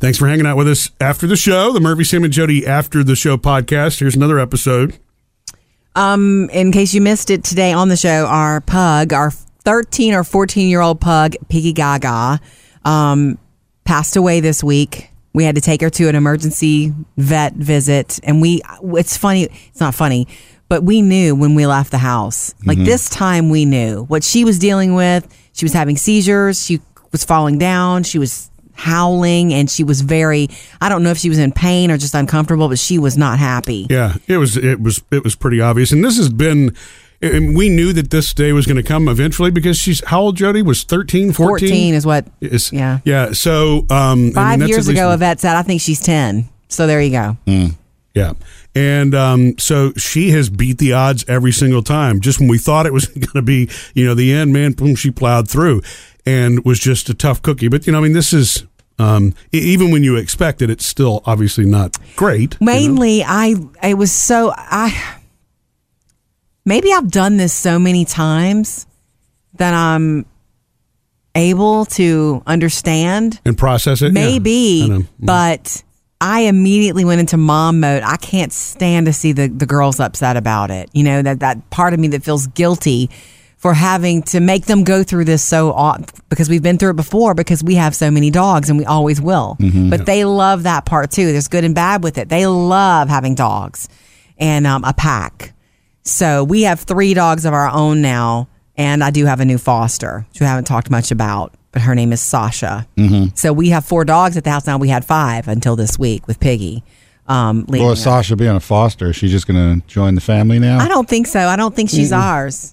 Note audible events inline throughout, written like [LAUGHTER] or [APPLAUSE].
Thanks for hanging out with us after the show, the Murphy, Sam, and Jody After the Show podcast. Here's another episode. Um, in case you missed it today on the show, our pug, our 13 or 14 year old pug, Piggy Gaga, um, passed away this week. We had to take her to an emergency vet visit, and we. It's funny. It's not funny, but we knew when we left the house. Like this time, we knew what she was dealing with. She was having seizures. She was falling down. She was howling, and she was very. I don't know if she was in pain or just uncomfortable, but she was not happy. Yeah, it was it was it was pretty obvious, and this has been. And we knew that this day was going to come eventually because she's how old Jody was 13, 14? 14 is what. Is- Yeah. Yeah. So um, I mean, years ago, a vet said, I think she's 10. So there you go. Yeah. And um, so she has beat the odds every single time. Just when we thought it was [LAUGHS] going to be, you know, the end, man, boom, she plowed through and was just a tough cookie. But, you know, I mean, this is, um, even when you expect it, it's still obviously not great. you know? Mainly, I, it was so, I, maybe I've done this so many times that I'm able to understand. And process it. Yeah. Maybe, I know. but I immediately went into mom mode. I can't stand to see the, the girls upset about it. You know, that, that part of me that feels guilty for having to make them go through this so au- because we've been through it before because we have so many dogs and we always will. But they love that part too. There's good and bad with it. They love having dogs and um, a pack. So we have three dogs of our own now, and I do have a new foster, which we haven't talked much about, but her name is Sasha. Mm-hmm. So we have four dogs at the house now. We had five until this week with Piggy. Um, Well, Sasha being a foster, is she just going to join the family now? I don't think so. I don't think she's ours.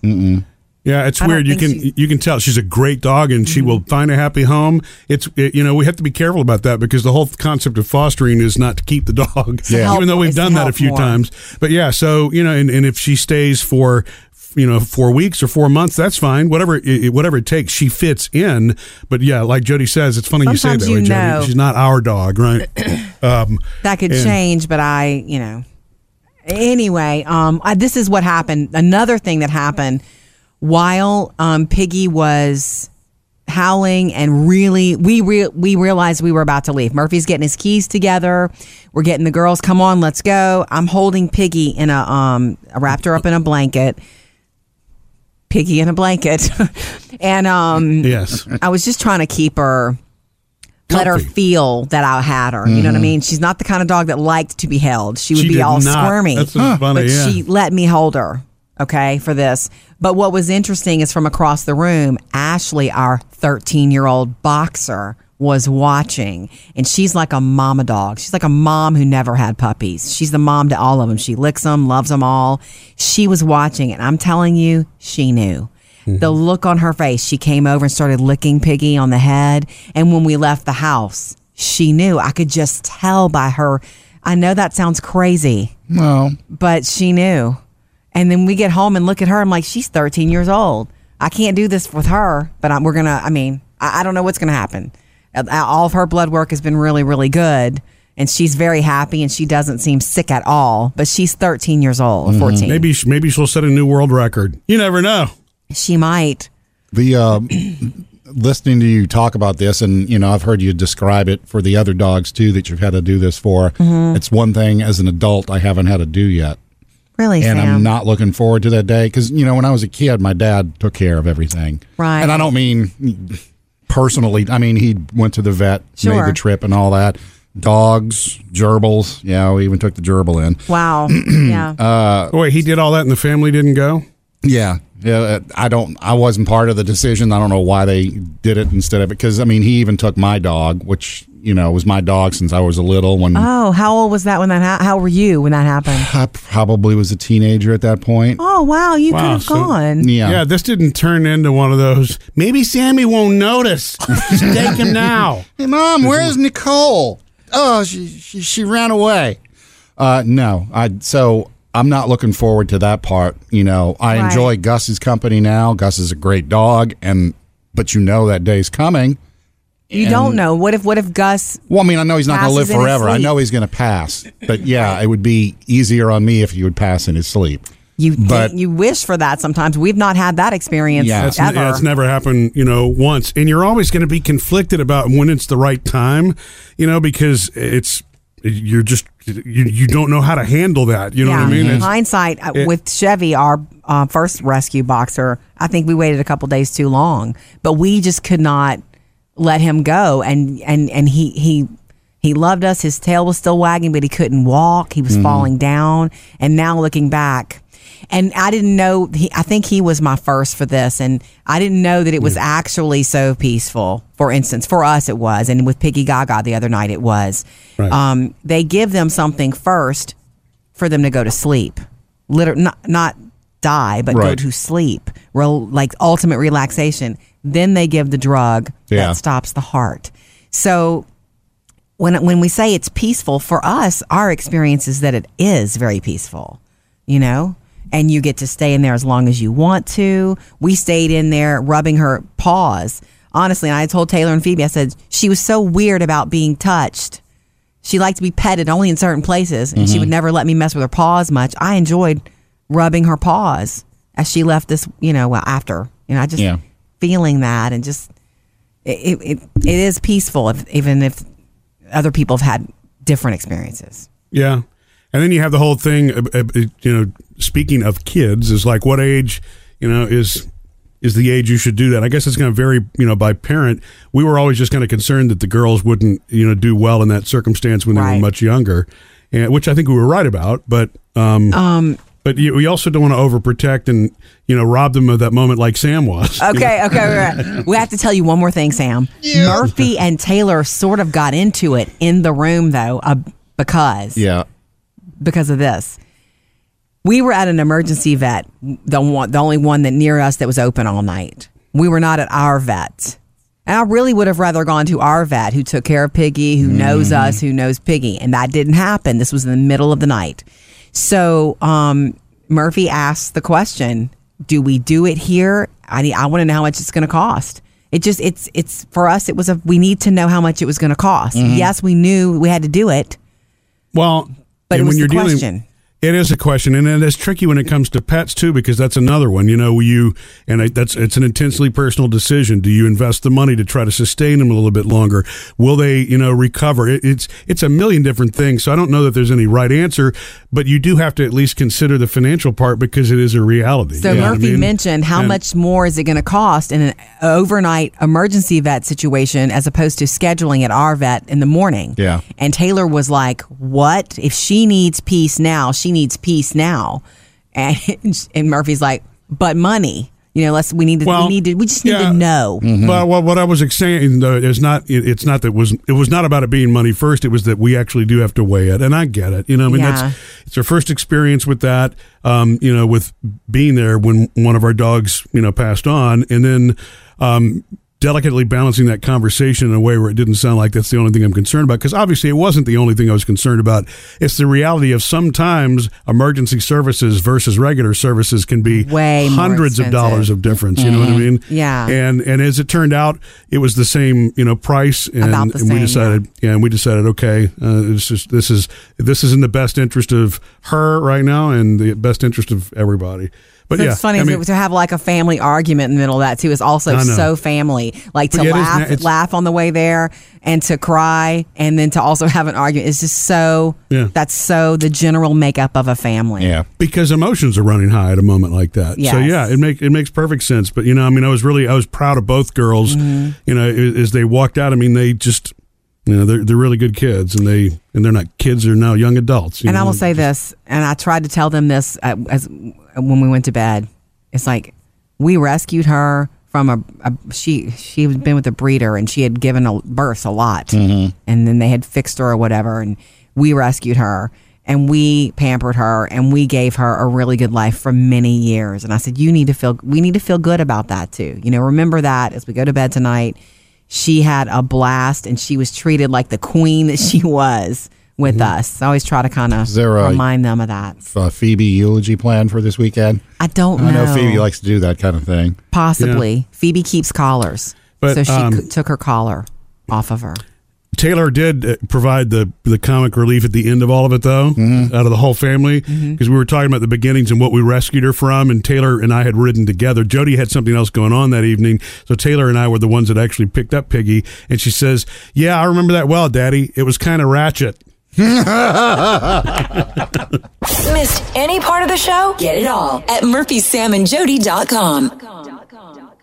Yeah, it's I weird. You can you can tell she's a great dog, and she will find a happy home. It's it, you know we have to be careful about that because the whole concept of fostering is not to keep the dog. Yeah. even though we've done that a few more. times. But yeah, so you know, and, and if she stays for you know four weeks or four months, that's fine. Whatever it, whatever it takes, she fits in. But yeah, like Jody says, it's funny you say Sometimes that way, you Jody. know. She's not our dog, right? [CLEARS THROAT] um, That could And- change, but I, you know. Anyway, um, I, this is what happened. Another thing that happened while um, Piggy was howling and really we re- we realized we were about to leave. Murphy's getting his keys together. We're getting the girls. Come on, let's go. I'm holding Piggy in a um I wrapped her up in a blanket. Piggy in a blanket, [LAUGHS] and um yes, I was just trying to keep her, let her feel that I had her. You know what I mean? She's not the kind of dog that liked to be held. She would She be all not. squirmy. That's what's funny, But yeah. she let me hold her. Okay, for this. But what was interesting is from across the room, Ashley, our 13 year old boxer, was watching, and she's like a mama dog. She's like a mom who never had puppies. She's the mom to all of them. She licks them, loves them all. She was watching, and I'm telling you, she knew. Mm-hmm. The look on her face, she came over and started licking Piggy on the head. And when we left the house, she knew. I could just tell by her. I know that sounds crazy, No. but she knew. And then we get home and look at her. I'm like, she's 13 years old. I can't do this with her, but I'm, we're going to, I mean, I, I don't know what's going to happen. Uh, All of her blood work has been really, really good. And she's very happy and she doesn't seem sick at all. But she's 13 years old, or 14. maybe maybe she'll set a new world record. You never know. She might. The uh, [CLEARS THROAT] listening to you talk about this, and you know, I've heard you describe it for the other dogs too that you've had to do this for. Mm-hmm. It's one thing as an adult I haven't had to do yet, Really, and Sam. I'm not looking forward to that day because you know when I was a kid, my dad took care of everything. Right. and I don't mean personally. I mean he went to the vet, Sure. made the trip, and all that. Dogs, gerbils. Yeah, we even took the gerbil in. Wow. [CLEARS THROAT] yeah. Uh, wait, he did all that, and the family didn't go. Yeah, yeah. uh, I don't. I wasn't part of the decision. I don't know why they did it instead of it. Because I mean, he even took my dog, which you know it was my dog since I was a little. When oh, how old was that when that ha- how were you when that happened? I probably was a teenager at that point. Oh, wow, you could Wow, have so- gone. Yeah. Yeah, this didn't turn into one of those. Maybe Sammy won't notice. Just [LAUGHS] take him now. Hey, mom, where's Nicole? Oh, she she, she ran away. Uh, no, I so I'm not looking forward to that part. You know, I Right. enjoy Gus's company now. Gus is a great dog, and but you know that day's coming. You don't know. What if what if Gus Well, I mean, I know he's not going to live Passes in his forever. I know he's going to pass, but [LAUGHS] yeah, it would be easier on me if he would pass in his sleep. You But- you wish for that sometimes. We've not had that experience Yeah. That's, ever. yeah, it's never happened, you know, once. And you're always going to be conflicted about when it's the right time, you know, because it's you're just you, you don't know how to handle that. You know yeah. what I mean? In hindsight, uh, it- with Chevy, our uh, first rescue boxer, I think we waited a couple days too long, but we just could not let him go. And and and he he he loved us. His tail was still wagging, but he couldn't walk. He was Mm-hmm. falling down. And now looking back. And I didn't know. He, I think he was my first for this, and I didn't know that it was actually so peaceful. For instance, for us it was, and with Piggy Gaga the other night it was. Right. Um, they give them something first for them to go to sleep. Liter- not not die, but go Right. to sleep. Like ultimate relaxation. Then they give the drug Yeah. that stops the heart. So when when we say it's peaceful for us, our experience is that it is very peaceful. You know, and you get to stay in there as long as you want to. We stayed in there rubbing her paws. Honestly, and I told Taylor and Phoebe, I said she was so weird about being touched. She liked to be petted only in certain places, and Mm-hmm. she would never let me mess with her paws much. I enjoyed rubbing her paws as she left this, you know, well, after. You know, I just Yeah. feeling that and just it, it, it is peaceful, if, even if other people have had different experiences. Yeah. And then you have the whole thing, uh, uh, you know, speaking of kids, is like what age, you know, is is the age you should do that. I guess it's going to vary, you know, by parent. We were always just kind of concerned that the girls wouldn't, you know, do well in that circumstance when they were much younger, and which I think we were right about. But um, Um, but you, we also don't want to overprotect and you know rob them of that moment like Sam was. [LAUGHS] Okay, okay, right. we have to tell you one more thing, Sam. Murphy and Taylor sort of got into it in the room, though, uh, because Yeah. because of this. We were at an emergency vet, the one, the only one that near us that was open all night. We were not at our vet. And I really would have rather gone to our vet who took care of Piggy, who knows us, who knows Piggy. And that didn't happen. This was in the middle of the night. So um, Murphy asked the question, do we do it here? I need, I want to know how much it's going to cost. It just, it's, it's for us, it was a, we need to know how much it was going to cost. Yes, we knew we had to do it. Well, But was the question. It is a question, and it is tricky when it comes to pets too, because that's another one. You know, you and I, that's it's an intensely personal decision. Do you invest the money to try to sustain them a little bit longer? Will they, you know, recover? It, it's it's a million different things. So I don't know that there's any right answer, but you do have to at least consider the financial part because it is a reality. So You know what I Murphy mean? mentioned how And- much more is it going to cost in an overnight emergency vet situation as opposed to scheduling at our vet in the morning. Yeah. And Taylor was like, "What? If she needs peace now, she needs peace now." And [LAUGHS] and Murphy's like, "But money." You know, let's we need to Well, we need to we just need yeah. to know. Well, what, what I was saying though is not. It, it's not that was. It was not about it being money first. It was that we actually do have to weigh it, and I get it. You know, I mean, Yeah. that's it's our first experience with that. Um, you know, with being there when one of our dogs, you know, passed on, and then. Um, delicately balancing that conversation in a way where it didn't sound like that's the only thing I'm concerned about because obviously it wasn't the only thing I was concerned about. It's the reality of sometimes emergency services versus regular services can be Way hundreds of dollars of difference. You know what I mean? Yeah. And and as it turned out, it was the same you know price, and, and we decided yeah. and we decided okay, uh, it's just this is this is in the best interest of her right now and the best interest of everybody. But So yeah, it's funny I mean, to have like a family argument in the middle of that too is also so family. Like to But it is laugh, na- it's- laugh on the way there, and to cry, and then to also [LAUGHS] have an argument. It's just so. Yeah. That's so the general makeup of a family. Yeah. because emotions are running high at a moment like that. So yeah, it make it makes perfect sense. But you know, I mean, I was really I was proud of both girls. Mm-hmm. You know, as they walked out, I mean, they just you know they're they're really good kids, and they and they're not kids; they're now young adults. you And I will say this, and I tried to tell them this uh, as when we went to bed. It's like we rescued her from a, a she she had been with a breeder and she had given a birth a lot, mm-hmm. and then they had fixed her or whatever, and we rescued her and we pampered her and we gave her a really good life for many years. And I said, you need to feel we need to feel good about that too. You know, remember that as we go to bed tonight. She had a blast and she was treated like the queen that she [LAUGHS] was with us. I always try to kind of there remind them of that. Uh, Phoebe eulogy plan for this weekend. I don't I know. know Phoebe likes to do that kind of thing. Possibly. Phoebe keeps collars. But, so she um, c- took her collar off of her. Taylor did uh, provide the the comic relief at the end of all of it, though, out of the whole family, because we were talking about the beginnings and what we rescued her from. And Taylor and I had ridden together. Jody had something else going on that evening, so Taylor and I were the ones that actually picked up Piggy. And she says, "Yeah, I remember that well, Daddy. It was kind of ratchet." [LAUGHS] Missed any part of the show? Get it all at murphysamandjody.com.